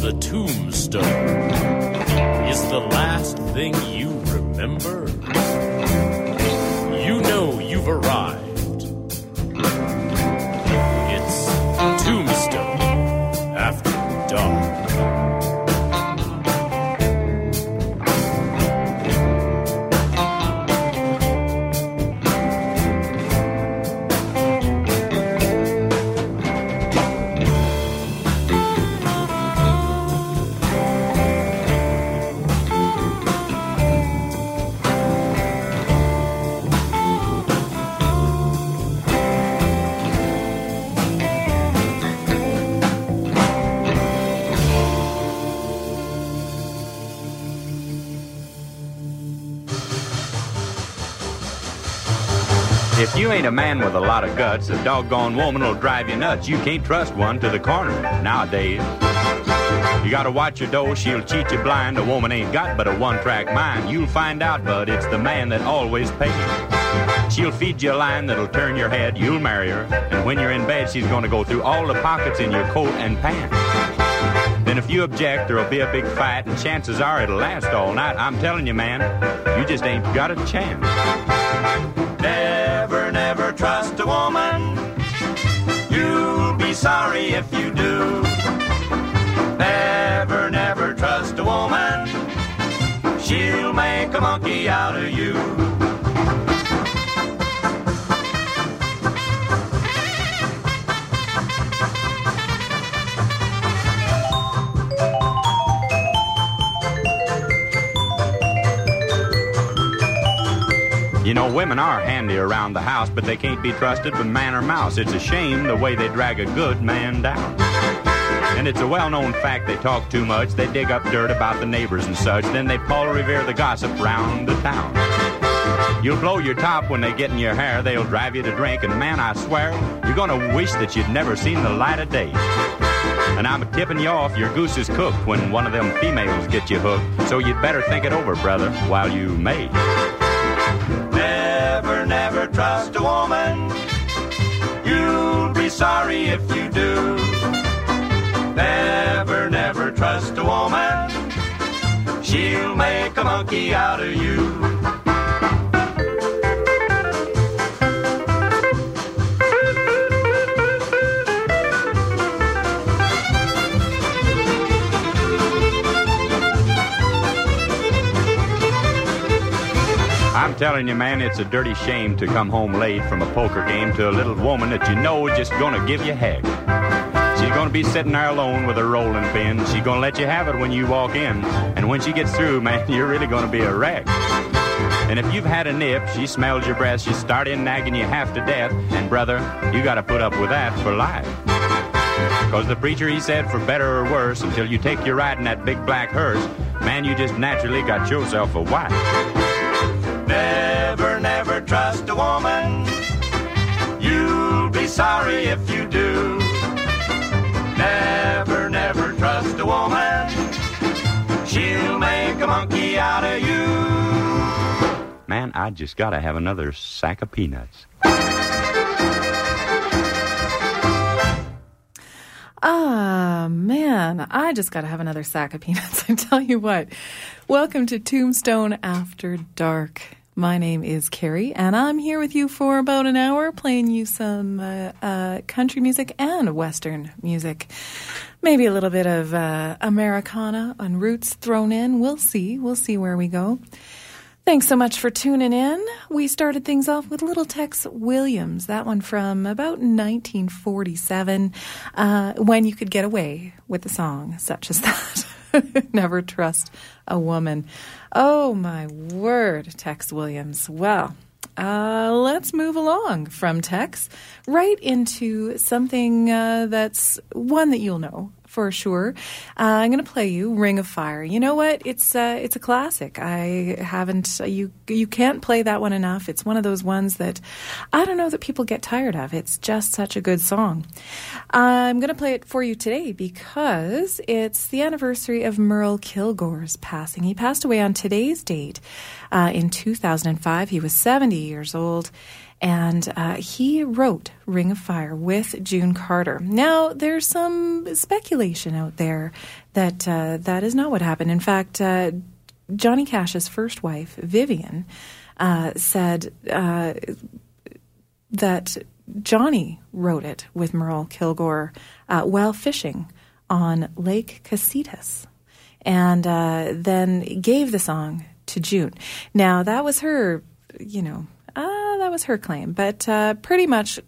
the tombstone is the last thing you remember, you ain't a man with a lot of guts, a doggone woman will drive you nuts. You can't trust one to the corner nowadays. You gotta watch your dough, she'll cheat you blind. A woman ain't got but a one-track mind. You'll find out, bud, it's the man that always pays. She'll feed you a line that'll turn your head, you'll marry her. And when you're in bed, she's gonna go through all the pockets in your coat and pants. Then if you object, there'll be a big fight, and chances are it'll last all night. I'm telling you, man, you just ain't got a chance. A woman. You'll be sorry if you do. Never, never trust a woman. She'll make a monkey out of you. You know, women are handy around the house, but they can't be trusted with man or mouse. It's a shame the way they drag a good man down. And it's a well-known fact they talk too much. They dig up dirt about the neighbors and such. Then they Paul Revere the gossip round the town. You'll blow your top when they get in your hair. They'll drive you to drink, and man, I swear, you're gonna wish that you'd never seen the light of day. And I'm tipping you off, your goose is cooked when one of them females get you hooked. So you'd better think it over, brother, while you may. Never, never trust a woman. You'll be sorry if you do. Never, never trust a woman. She'll make a monkey out of you. Telling you, man, it's a dirty shame to come home late from a poker game to a little woman that you know is just gonna give you heck. She's gonna be sitting there alone with her rolling pin. She's gonna let you have it when you walk in. And when she gets through, man, you're really gonna be a wreck. And if you've had a nip, she smells your breath, she start in nagging you half to death. And brother, you gotta put up with that for life. Cause the preacher, he said, for better or worse, until you take your ride in that big black hearse, man, you just naturally got yourself a wife. Never, never trust a woman. You'll be sorry if you do. Never, never trust a woman. She'll make a monkey out of you. Man, I just gotta have another sack of peanuts. Ah, man, I just got to have another sack of peanuts. I tell you what. Welcome to Tombstone After Dark. My name is Carrie, and I'm here with you for about an hour playing you some uh, uh, country music and Western music. Maybe a little bit of uh, Americana and roots thrown in. We'll see. We'll see where we go. Thanks so much for tuning in. We started things off with Little Tex Williams, that one from about 1947, uh, when you could get away with a song such as that. Never trust a woman. Oh my word, Tex Williams. Well, uh, let's move along from Tex right into something uh, that's one that you'll know for sure. Uh, I'm going to play you "Ring of Fire." You know what? It's uh, it's a classic. I haven't you you can't play that one enough. It's one of those ones that I don't know that people get tired of. It's just such a good song. I'm going to play it for you today because it's the anniversary of Merle Kilgore's passing. He passed away on today's date uh, in 2005. He was 70 years old. And uh, he wrote Ring of Fire with June Carter. Now, there's some speculation out there that uh, that is not what happened. In fact, uh, Johnny Cash's first wife, Vivian, uh, said uh, that Johnny wrote it with Merle Kilgore uh, while fishing on Lake Casitas and then gave the song to June. Now, that was her, you know, uh, that was her claim, but uh, pretty much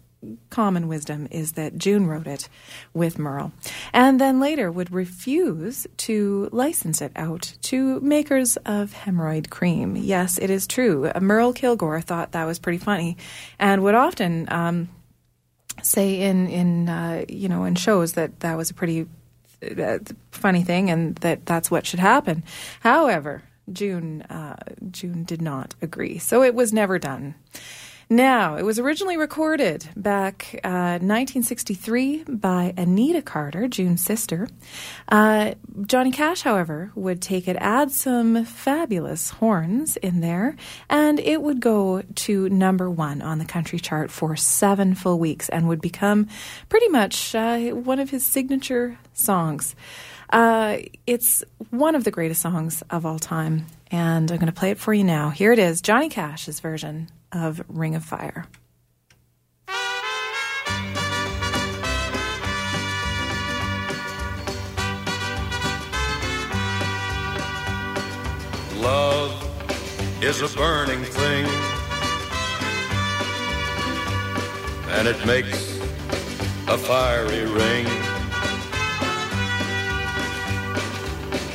common wisdom is that June wrote it with Merle, and then later would refuse to license it out to makers of hemorrhoid cream. Yes, it is true. Merle Kilgore thought that was pretty funny, and would often um, say in in uh, you know in shows that that was a pretty uh, funny thing, and that that's what should happen. However, June uh, June did not agree, so it was never done. Now, it was originally recorded back uh, 1963 by Anita Carter, June's sister. Uh, Johnny Cash, however, would take it, add some fabulous horns in there, and it would go to number one on the country chart for seven full weeks and would become pretty much uh, one of his signature songs. Uh, it's one of the greatest songs of all time, and I'm going to play it for you now. Here it is Johnny Cash's version of Ring of Fire. Love is a burning thing, and it makes a fiery ring.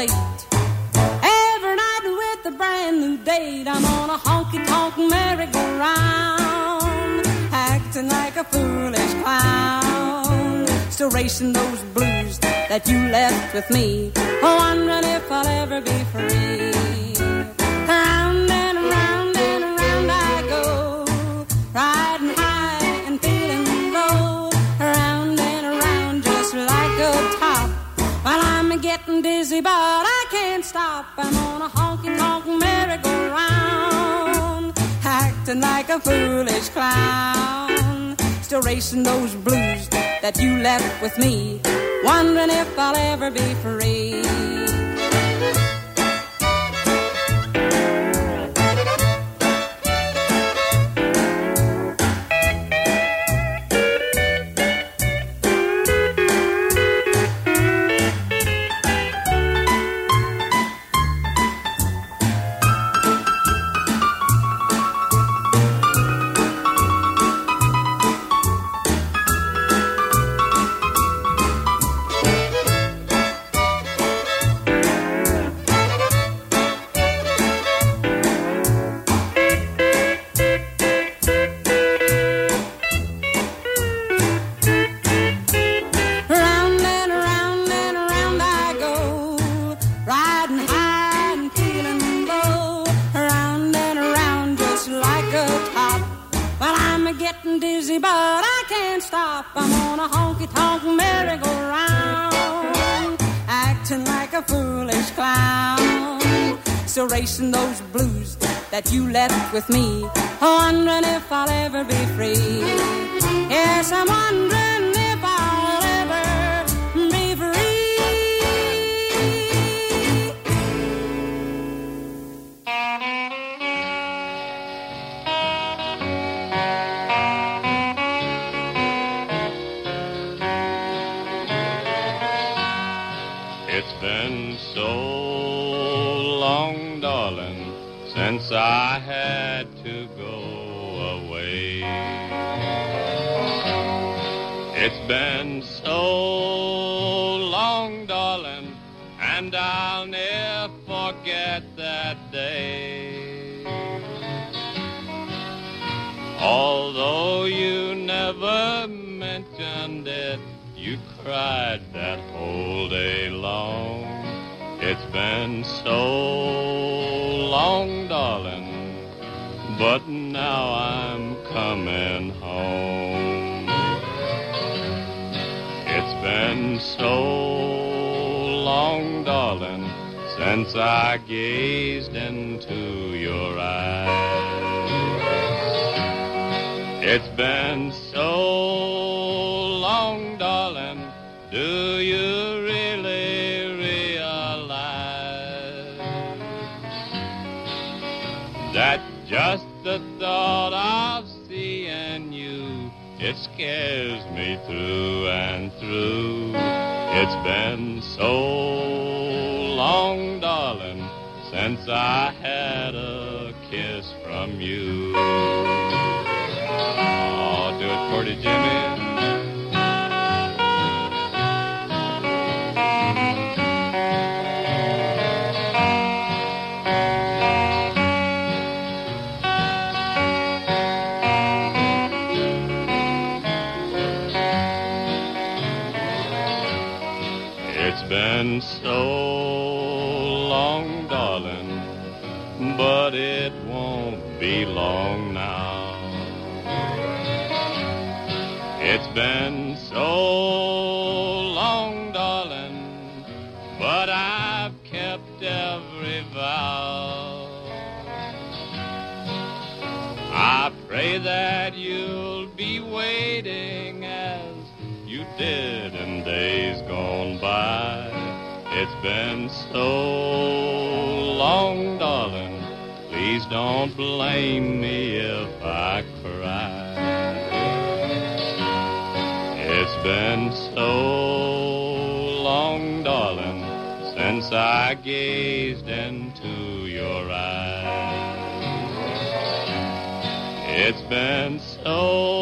late. Every night with a brand new date. I'm on a honky tonk merry-go-round, acting like a foolish clown. Still racing those blues that you left with me, oh, wondering if I'll ever be free. but I can't stop. I'm on a honky tonk merry-go-round, acting like a foolish clown. Still racing those blues that you left with me, wondering if I'll ever be free. with me. It's bad. I It's been so long, darling, but it won't be long now. It's been so been so long, darling. Please don't blame me if I cry. It's been so long, darling, since I gazed into your eyes. It's been so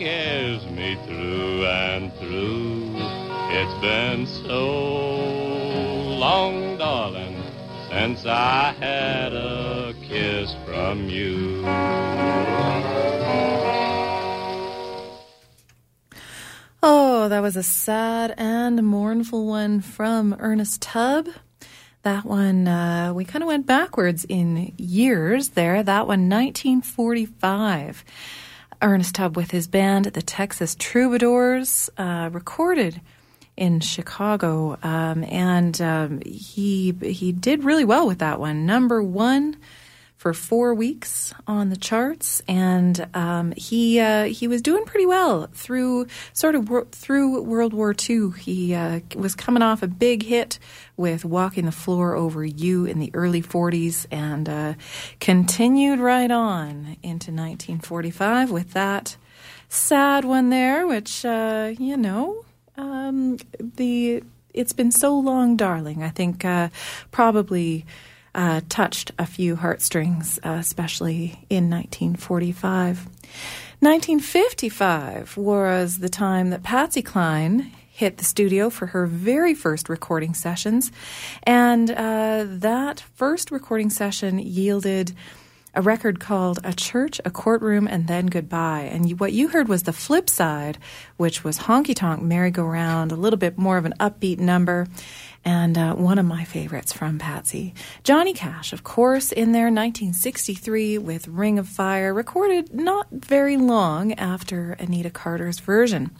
me through and through. It's been so long, darling, since I had a kiss from you. Oh, that was a sad and mournful one from Ernest Tubb. That one, uh, we kind of went backwards in years there. That one, 1945. Ernest Tubb with his band, the Texas Troubadours, uh, recorded in Chicago, um, and um, he he did really well with that one. Number one for four weeks on the charts, and um, he uh, he was doing pretty well through sort of wor- through World War II. He uh, was coming off a big hit with "Walking the Floor Over You" in the early '40s, and uh, continued right on into 1945 with that sad one there, which uh, you know um, the it's been so long, darling. I think uh, probably uh, touched a few heartstrings, uh, especially in 1945. 1955 was the time that Patsy Cline hit the studio for her very first recording sessions, and uh, that first recording session yielded a record called A Church, A Courtroom, and Then Goodbye. And you, what you heard was the flip side, which was Honky Tonk Merry Go Round, a little bit more of an upbeat number and uh, one of my favorites from Patsy. Johnny Cash, of course, in there, 1963 with Ring of Fire, recorded not very long after Anita Carter's version.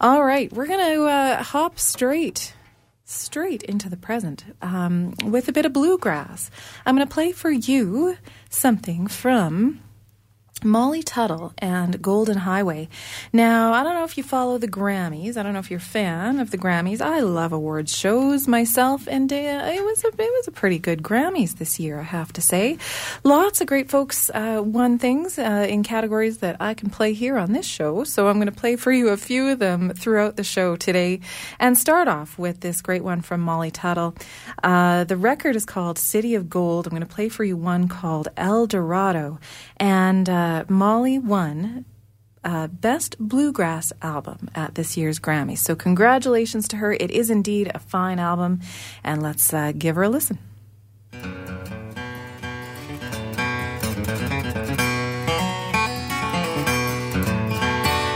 All right, we're going to uh, hop straight. Straight into the present um, with a bit of bluegrass. I'm going to play for you something from Molly Tuttle and Golden Highway. Now, I don't know if you follow the Grammys. I don't know if you're a fan of the Grammys. I love awards shows myself, and uh, it was a it was a pretty good Grammys this year, I have to say. Lots of great folks uh, won things uh, in categories that I can play here on this show. So I'm going to play for you a few of them throughout the show today, and start off with this great one from Molly Tuttle. Uh, the record is called City of Gold. I'm going to play for you one called El Dorado, and uh, Molly won uh, Best Bluegrass Album at this year's Grammy. So, congratulations to her. It is indeed a fine album, and let's uh, give her a listen.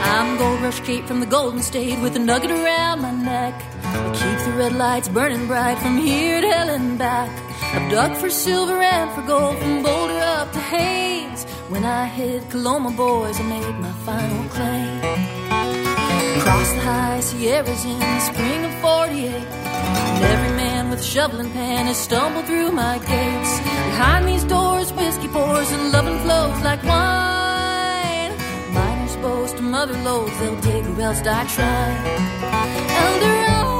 I'm Gold Rush Kate from the Golden State with a nugget around my neck. I keep the red lights burning bright from here to hell and back. I've dug for silver and for gold from Boulder up to Haines. When I hit Coloma, boys, I made my final claim. Across the high Sierras in the spring of 48. And every man with shovel and pan has stumbled through my gates. Behind these doors, whiskey pours and loving flows like wine. Miners boast to mother loads, they'll dig or else die trying. Eldorado. Oh, haunts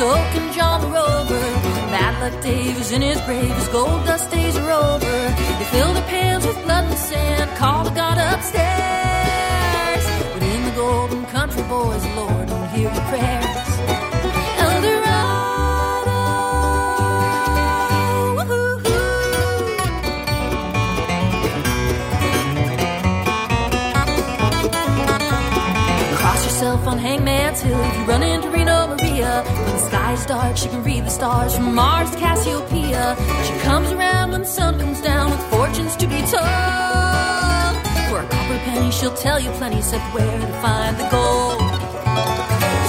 so can John the Rover. Bad Luck Dave is in his grave, his gold dust days are over. They fill their pans with blood and sand, call the God upstairs. But in the golden country, boys, the Lord don't hear your prayers. Cross yourself on Hangman's Hill. If you run into Reno Maria, sky's dark, she can read the stars from Mars to Cassiopeia. She comes around when the sun comes down with fortunes to be told. For a copper penny, she'll tell you plenty, except where to find the gold.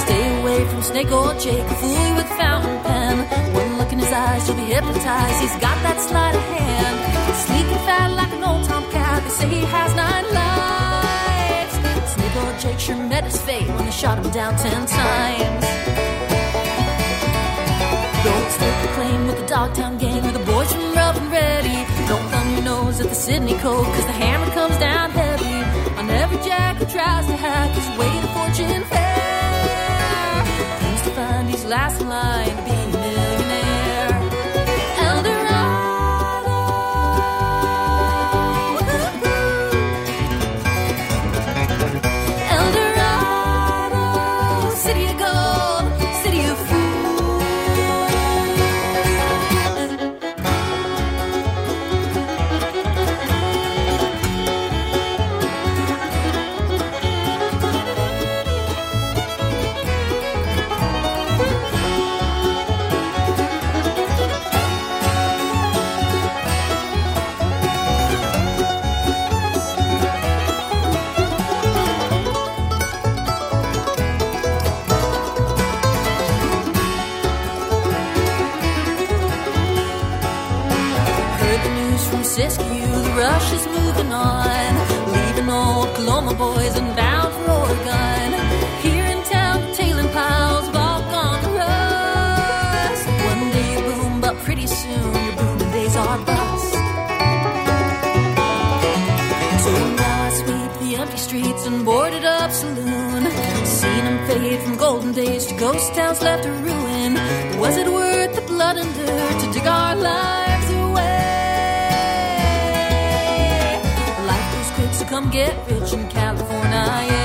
Stay away from Snake Oil Jake, fool you with fountain pen. One look in his eyes, you'll be hypnotized. He's got that sleight of hand. Sleek and fat like an old tomcat. They say he has nine lives. Snake Oil Jake sure met his fate when they shot him down ten times. Don't stake the claim with the Dogtown gang or the boys from Rough and Ready. Don't thumb your nose at the Sydney Code, cause the hammer comes down heavy on every jack who tries to hack his way to fortune fair. Tends to find he's last in line to golden days to ghost towns left to ruin. Was it worth the blood and dirt to dig our lives away? Life was quick, so come get rich in California. Yeah.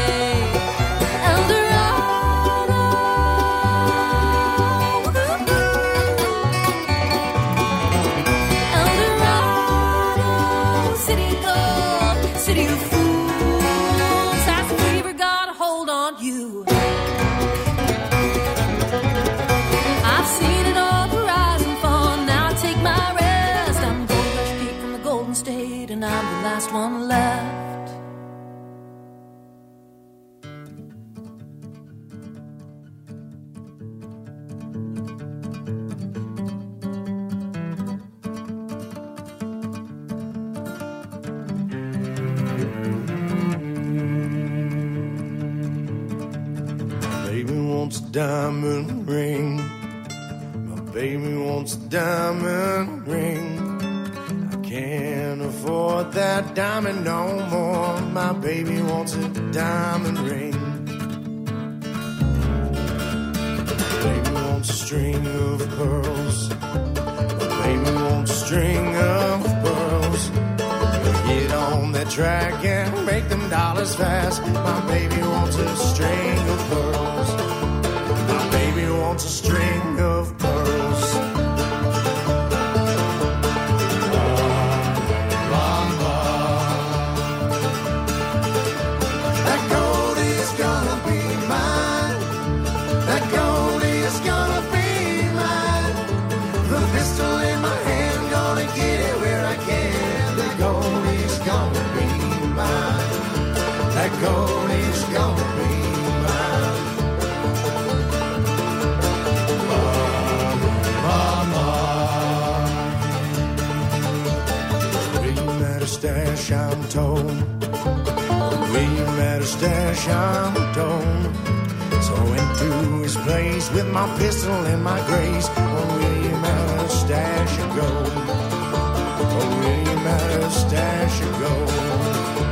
diamond no more. My baby wants a diamond ring. Baby wants a string of pearls. Baby wants a string of pearls. Get on that track and make them dollars fast. My gold is gonna be mine. That gold is gonna be mine. Mama, green mustache, I'm told. Green mustache, I'm told. So I went to his place with my pistol and my grace. On William Mustache and gold must I go.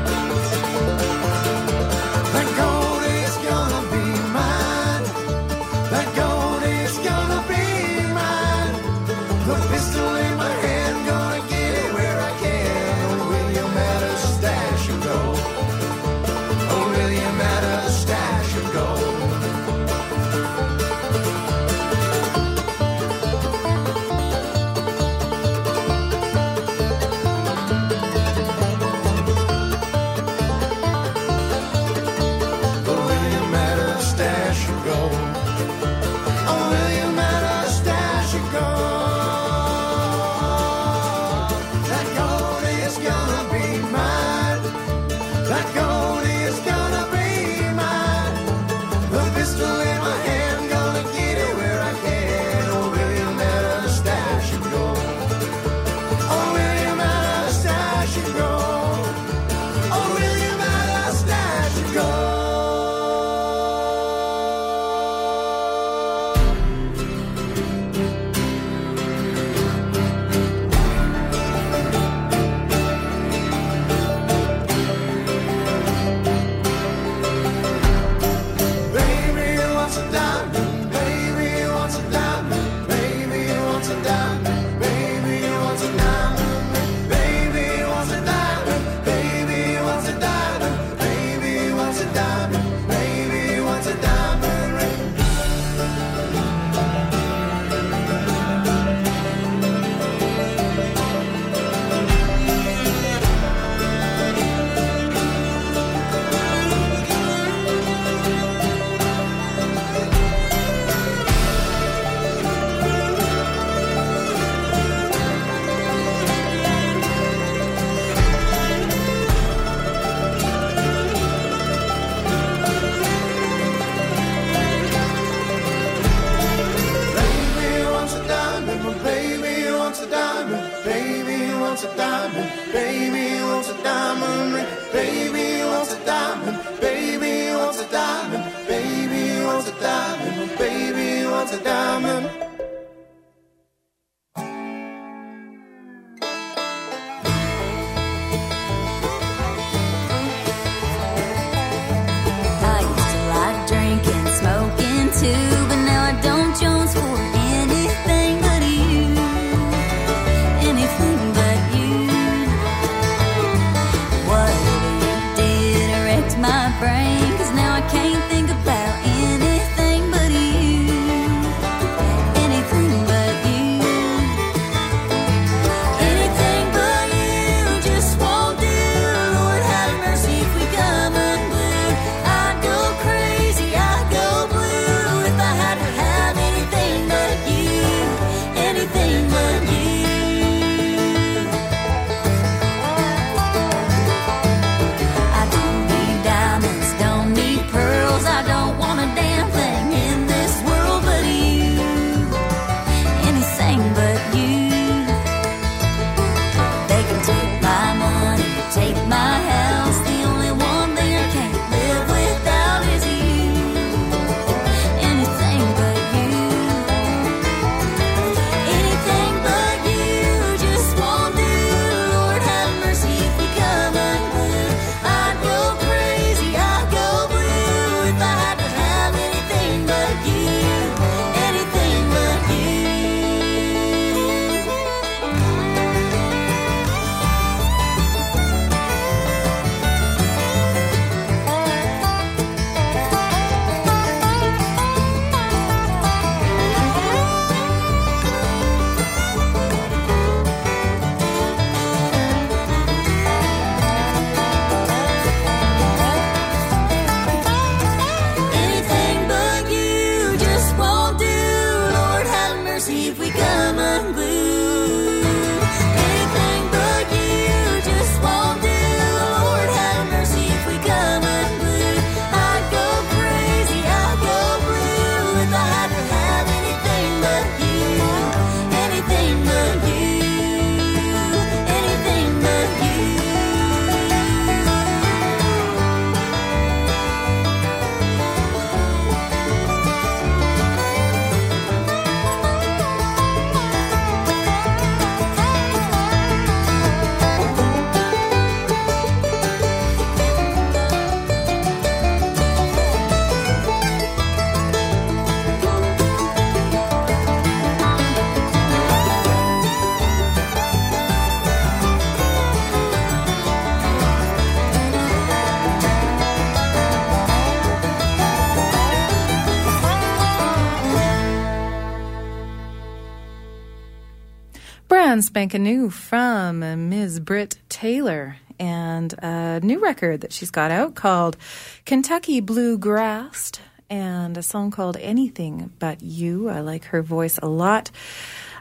Brand spanking new from Ms. Brit Taylor and a new record that she's got out called Kentucky Bluegrass and a song called Anything But You. I like her voice a lot.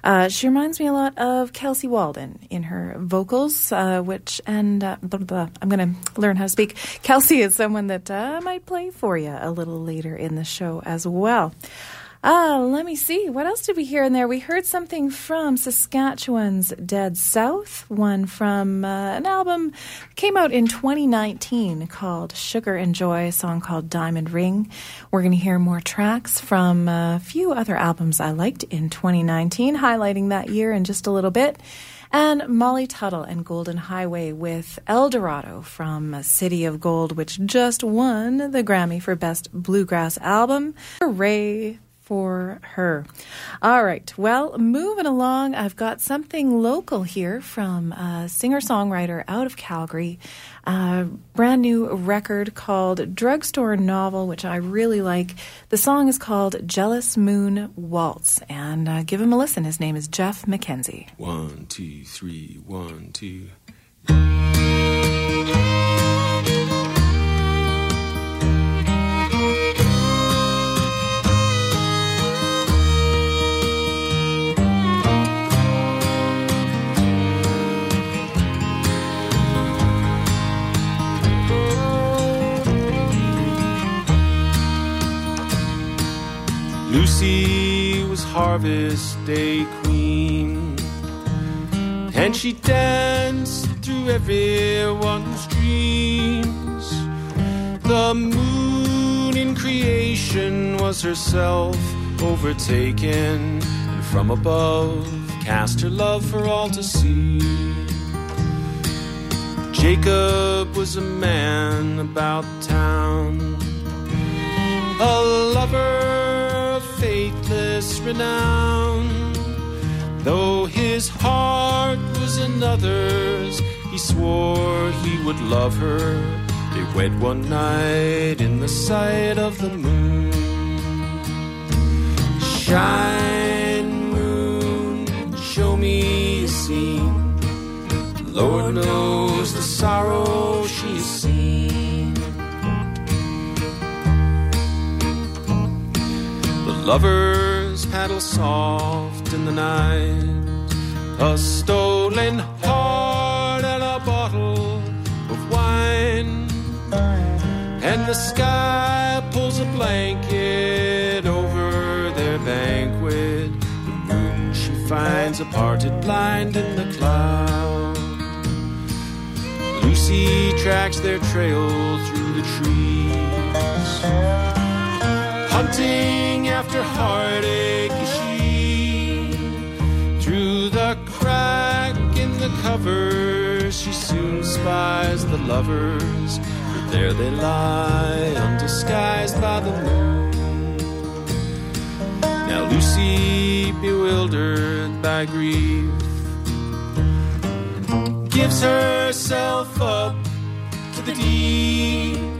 Uh, she reminds me a lot of Kelsey Waldon in her vocals, uh, which, and uh, blah, blah, blah. I'm going to learn how to speak. Kelsey is someone that uh, I might play for you a little later in the show as well. Uh, let me see. What else did we hear in there? We heard something from Saskatchewan's Dead South, one from uh, an album came out in 2019 called Sugar and Joy, a song called Diamond Ring. We're going to hear more tracks from a few other albums I liked in 2019, highlighting that year in just a little bit. And Molly Tuttle and Golden Highway with El Dorado from City of Gold, which just won the Grammy for Best Bluegrass Album. Hooray! For her. All right. Well, moving along, I've got something local here from a singer songwriter out of Calgary. A brand new record called Drugstore Novel, which I really like. The song is called Jealous Moon Waltz. And uh, give him a listen. His name is Geoff McKenzie. One, two, three, one, two. Lucy was harvest day queen. And she danced through everyone's dreams. The moon in creation was herself overtaken, and from above cast her love for all to see. Jacob was a man about town, a lover of renown. Though his heart was another's, he swore he would love her. They wed one night in the sight of the moon. Shine, moon, show me a scene. Lord knows the sorrow she's seen. Lovers paddle soft in the night. A stolen heart and a bottle of wine. And the sky pulls a blanket over their banquet. The moon she finds a parted blind in the cloud. Lucy tracks their trail through the trees. Hunting after heartache is she. Through the crack in the covers, she soon spies the lovers. But there they lie, undisguised by the moon. Now Lucy, bewildered by grief, gives herself up to the deep.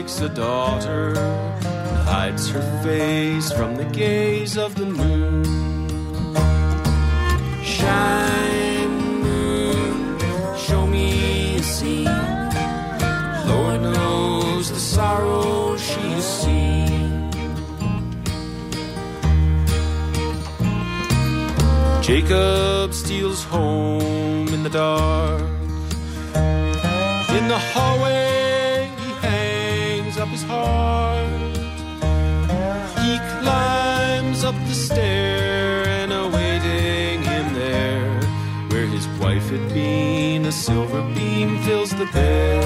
Takes a daughter and hides her face from the gaze of the moon. Shine, moon, show me a scene. Lord knows the sorrow she's seen. Jacob steals home in the dark. In the hallway, up the stair, and awaiting him there, where his wife had been, a silver beam fills the bed.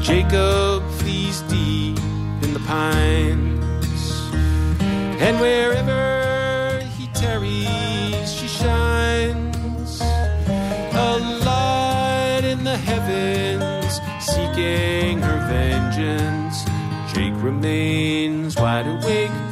Jacob flees deep in the pines, and wherever he tarries, she shines. A light in the heavens, seeking her vengeance. Jake remains wide awake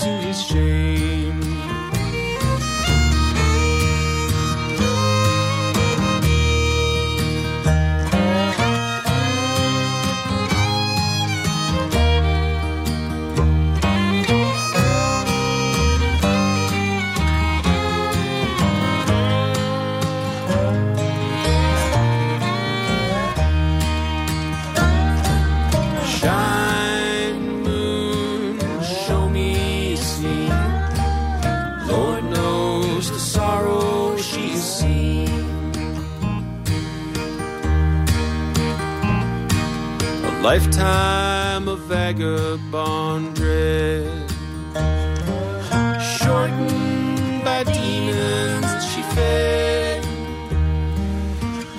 lifetime of vagabond dread, shortened by demons she fed.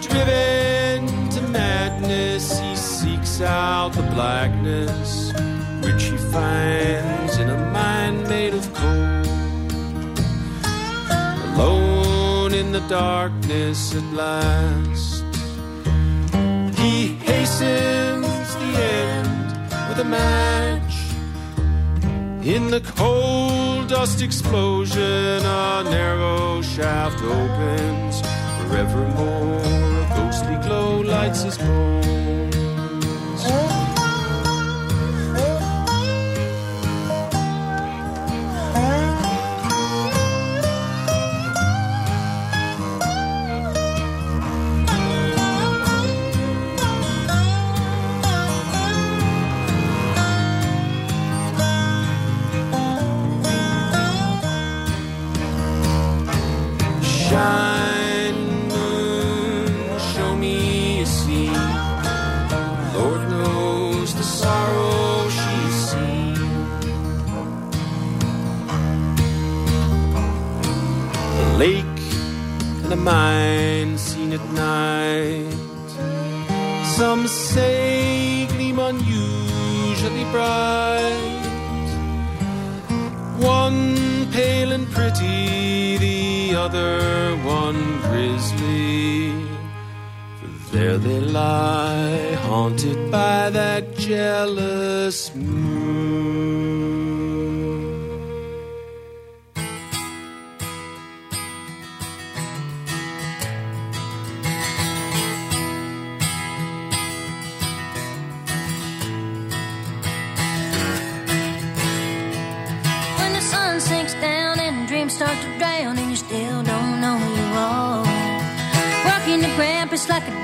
Driven to madness, he seeks out the blackness, which he finds in a mind made of cold. Alone in the darkness at last, he hastens end with a match. In the cold dust explosion, a narrow shaft opens. Forevermore, a ghostly glow lights his bones. bright. One pale and pretty, the other one grisly. For there they lie, haunted by that jealous moon.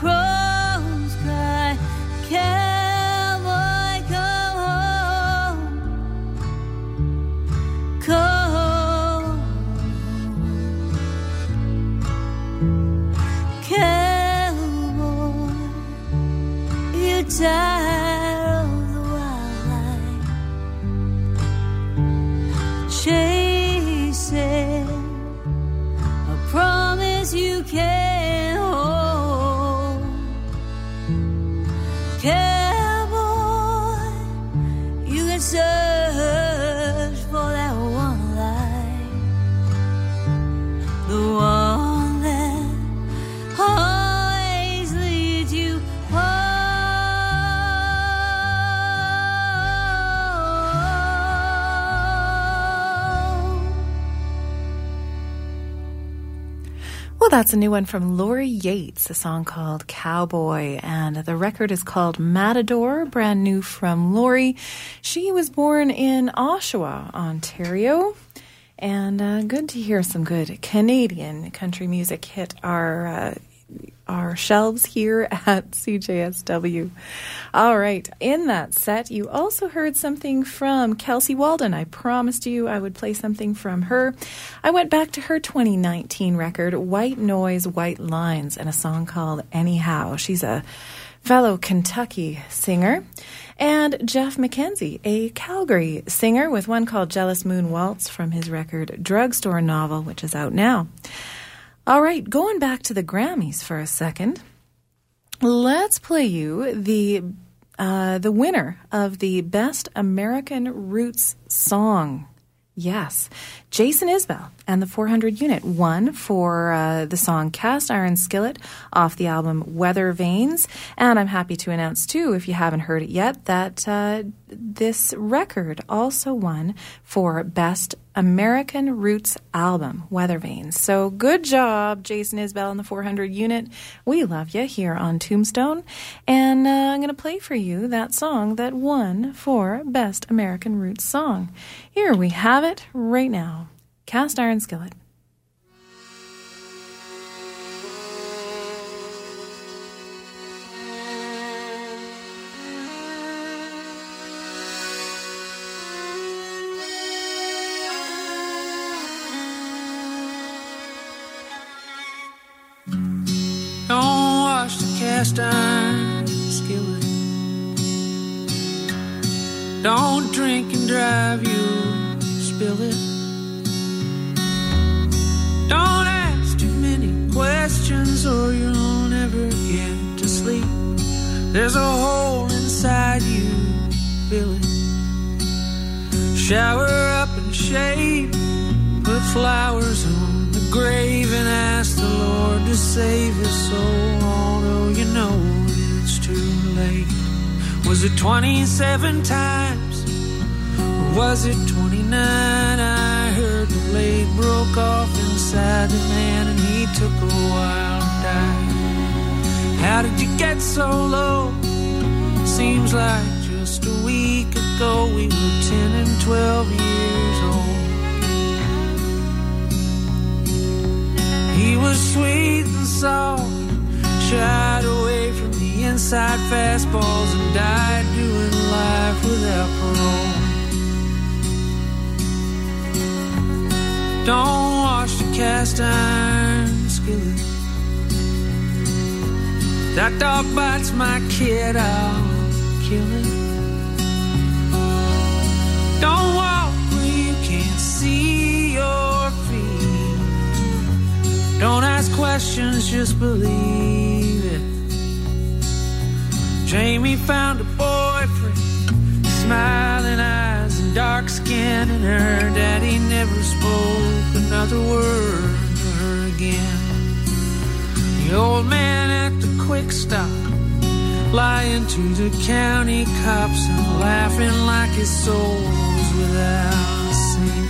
cross. That's a new one from Lori Yates, a song called Cowboy, and the record is called Matador, brand new from Lori. She was born in Oshawa, Ontario, and uh, good to hear some good Canadian country music hit our uh, our shelves here at CJSW. All right, in that set, you also heard something from Kelsey Waldon. I promised you I would play something from her. I went back to her 2019 record, White Noise, White Lines, and a song called Anyhow. She's a fellow Kentucky singer. And Geoff McKenzie, a Calgary singer with one called Jealous Moon Waltz from his record Drugstore Novel, which is out now. All right, going back to the Grammys for a second, let's play you the uh, the winner of the Best American Roots Song. Yes, Jason Isbell and the 400 Unit won for uh, the song Cast Iron Skillet off the album Weathervanes. And I'm happy to announce, too, if you haven't heard it yet, that uh, this record also won for Best American Roots Album, Weathervanes. So good job, Jason Isbell and the 400 Unit. We love you here on Tombstone. And uh, I'm going to play for you that song that won for Best American Roots Song. Here we have it right now Cast Iron Skillet. 27 times? Or was it 29? I heard the blade broke off inside the man and he took a while die. How did you get so low? Seems like just a week ago we were 10 and 12 years old. He was sweet and soft, shied away inside fastballs and died doing life without parole. Don't wash the cast iron skillet. That dog bites my kid, I'll kill it. Don't walk where you can't see your feet. Don't ask questions, just believe it. Jamie found a boyfriend, smiling eyes and dark skin, and her daddy never spoke another word to her again. The old man at the quick stop, lying to the county cops and laughing like his soul was without sin.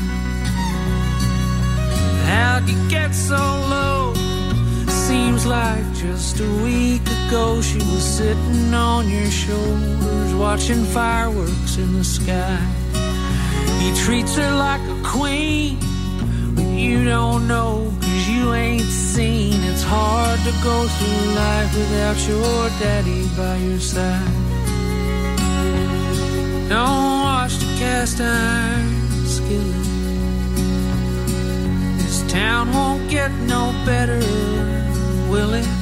How'd you get so low? Seems like just a week ago she was sitting on your shoulders, watching fireworks in the sky. He treats her like a queen, but you don't know cause you ain't seen. It's hard to go through life without your daddy by your side. Don't wash the cast iron skillet. This town won't get no better, will it?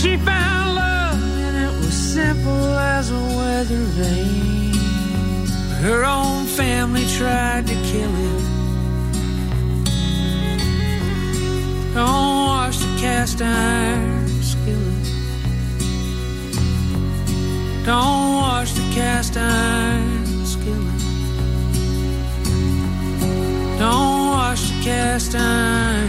She found love and it was simple as a weather vane. Her own family tried to kill it. Oh, Don't wash the cast iron skillet. Don't wash the cast iron skillet. Don't wash the cast iron.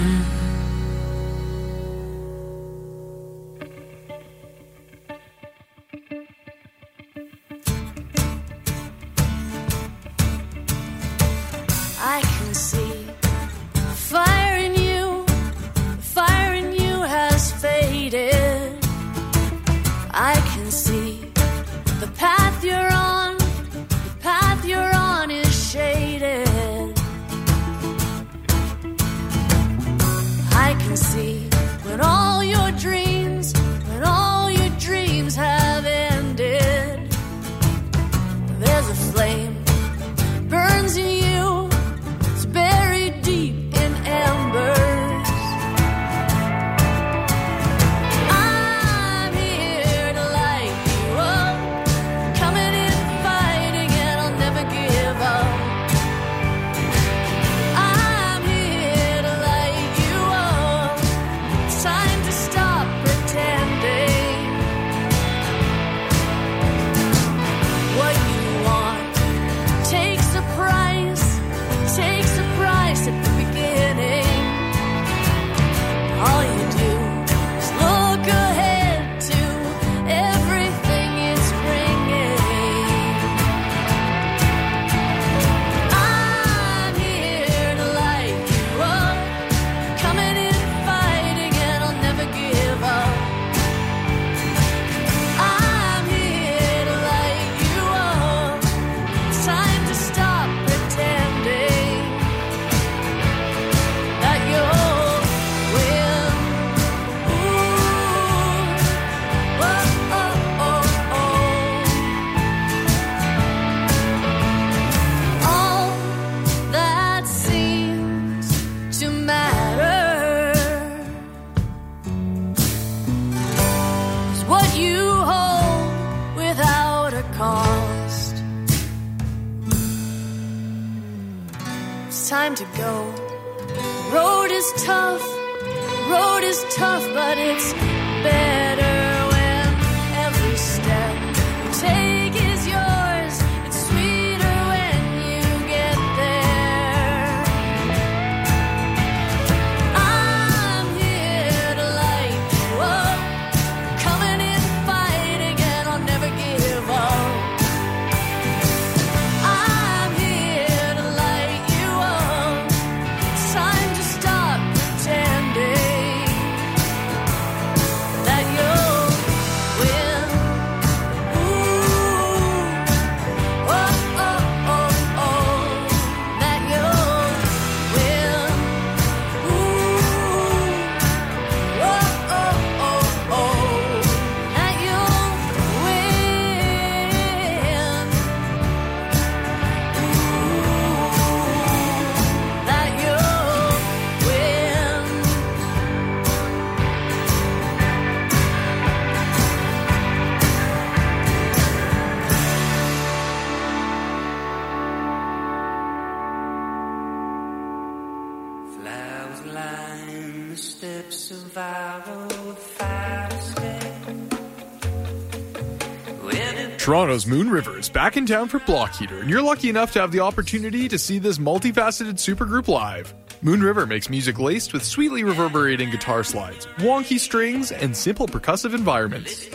Toronto's MOONRIIVR is back in town for Block Heater, and you're lucky enough to have the opportunity to see this multifaceted supergroup live. MOONRIIVR makes music laced with sweetly reverberating guitar slides, wonky strings, and simple percussive environments.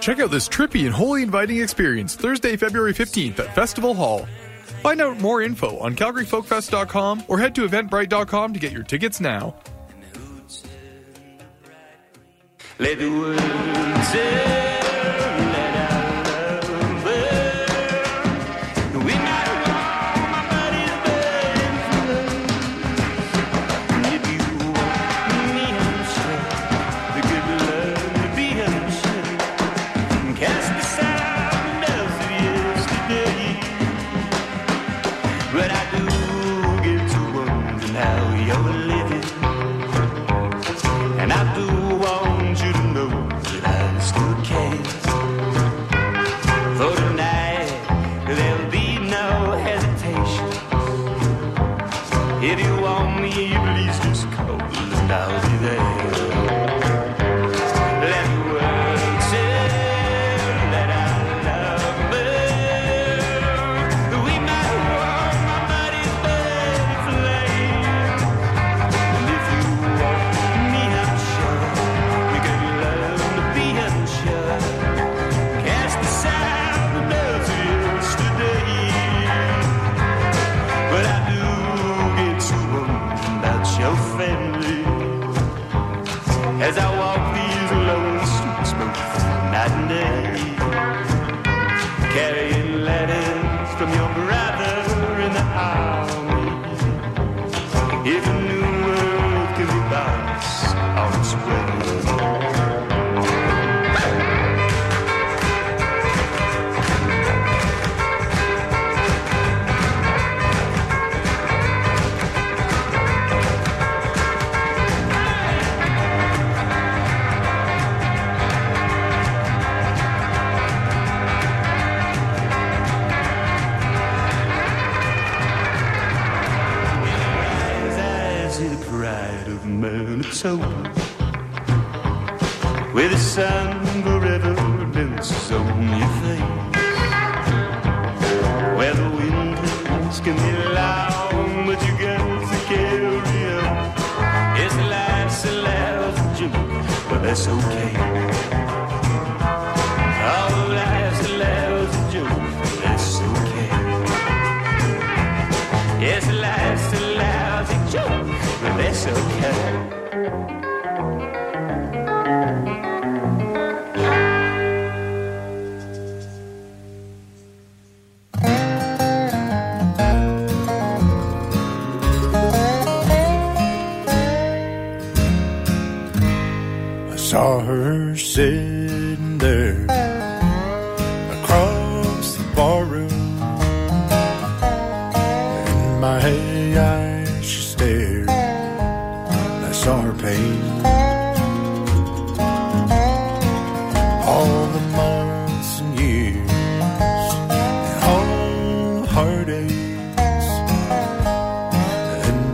Check out this trippy and wholly inviting experience Thursday, February 15th at Festival Hall. Find out more info on CalgaryFolkFest.com or head to Eventbrite.com to get your tickets now.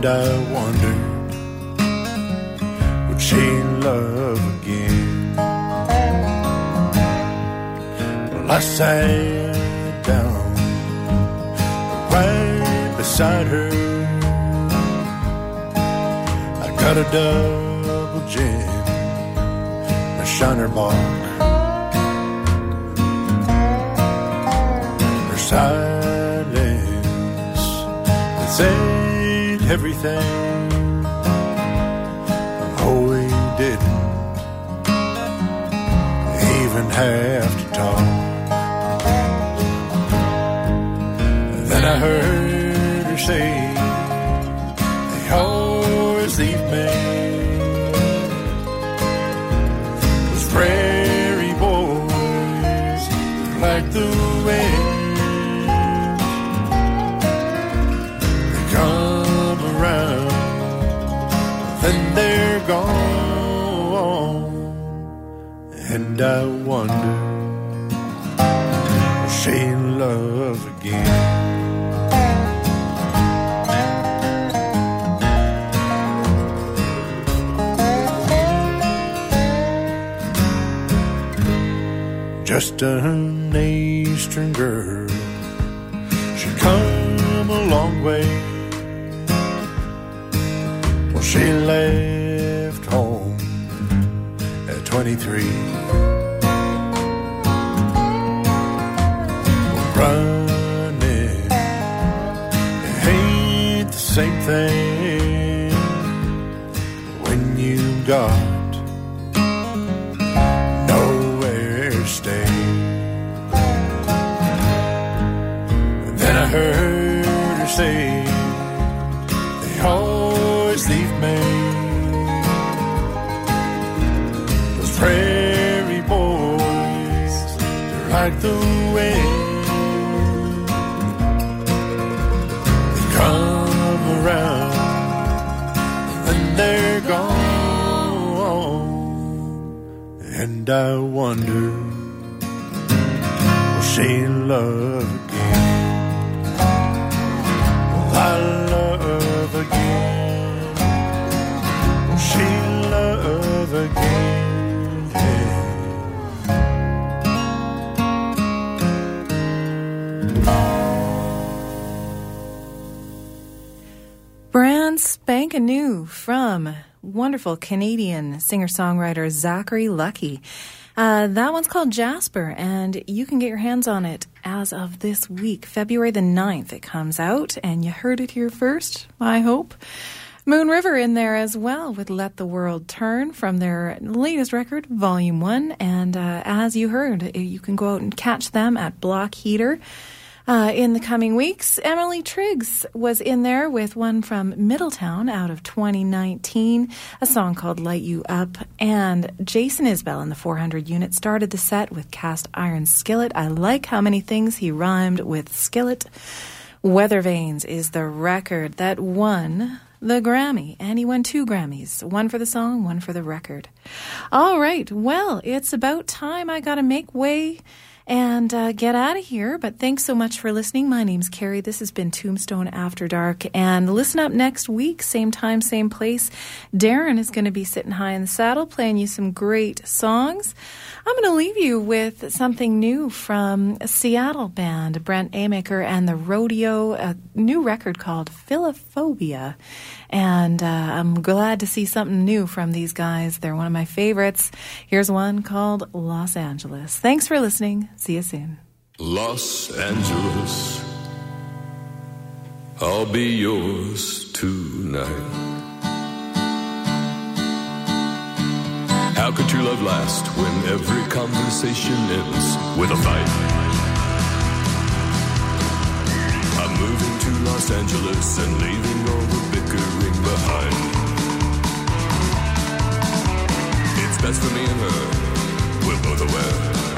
And I wondered, would she love again? Well, I sat down right beside her. I got a double gin, a shiner box. Her silence everything. Oh, we didn't even have to talk. Then I heard her say, They always leave me. Those prairie boys like the I wonder, will she love again? Just an eastern girl, she come a long way. Well, she left home at 23. When you got wonderful Canadian singer songwriter Zachary Lucky. Uh, that one's called Jasper, and you can get your hands on it as of this week, February the 9th. It comes out, and you heard it here first, I hope. MOONRIIVR in there as well with Let the World Turn from their latest record, Volume 1. And uh, as you heard, you can go out and catch them at Block Heater. Uh, in the coming weeks, Emily Triggs was in there with one from Middletown out of 2019, a song called Light You Up. And Jason Isbell in the 400 unit started the set with Cast Iron Skillet. I like how many things he rhymed with skillet. Weather Vanes is the record that won the Grammy, and he won two Grammys one for the song, one for the record. All right, well, it's about time I got to make way and uh, get out of here. But thanks so much for listening. My name's Carrie. This has been Tombstone After Dark. And listen up next week, same time, same place. Darren is going to be sitting high in the saddle, playing you some great songs. I'm going to leave you with something new from a Seattle band, Brent Amaker and the Rodeo, a new record called Philophobia. And uh, I'm glad to see something new from these guys. They're one of my favorites. Here's one called Los Angeles. Thanks for listening. See you soon. Los Angeles, I'll be yours tonight. How could true love last when every conversation ends with a fight? I'm moving to Los Angeles and leaving all the bickering behind. It's best for me and her. We're both aware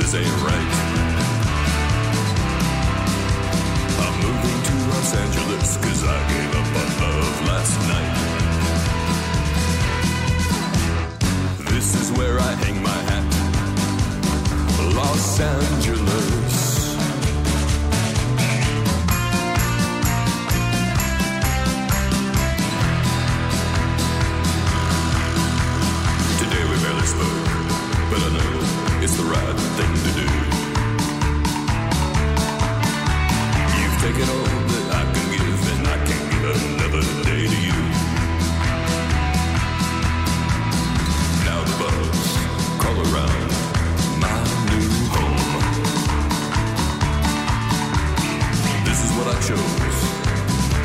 this ain't right. I'm moving to Los Angeles cause I gave up on love last night. This is where I hang my hat. Los Angeles. But I know it's the right thing to do. You've taken all that I can give, and I can't give another day to you. Now the bugs crawl around my new home. This is what I chose.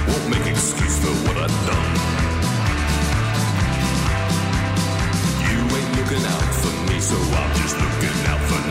Won't make excuse for what I've done. You ain't looking out for me, so I'm just looking out for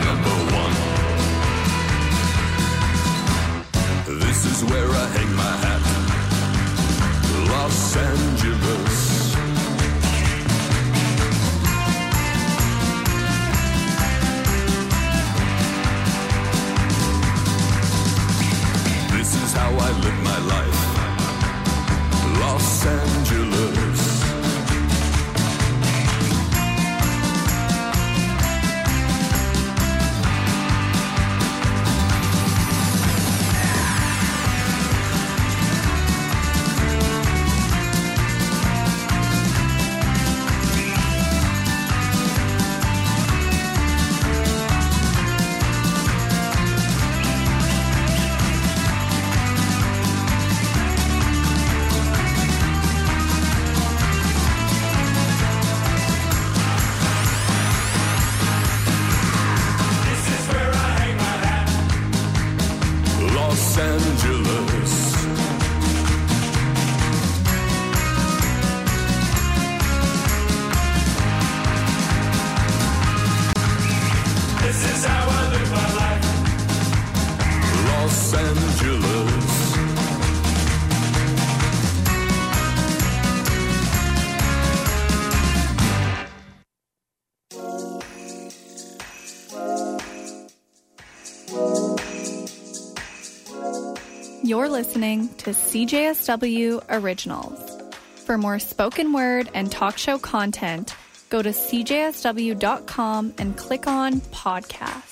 You're listening to CJSW Originals. For more spoken word and talk show content, go to cjsw.com and click on podcast.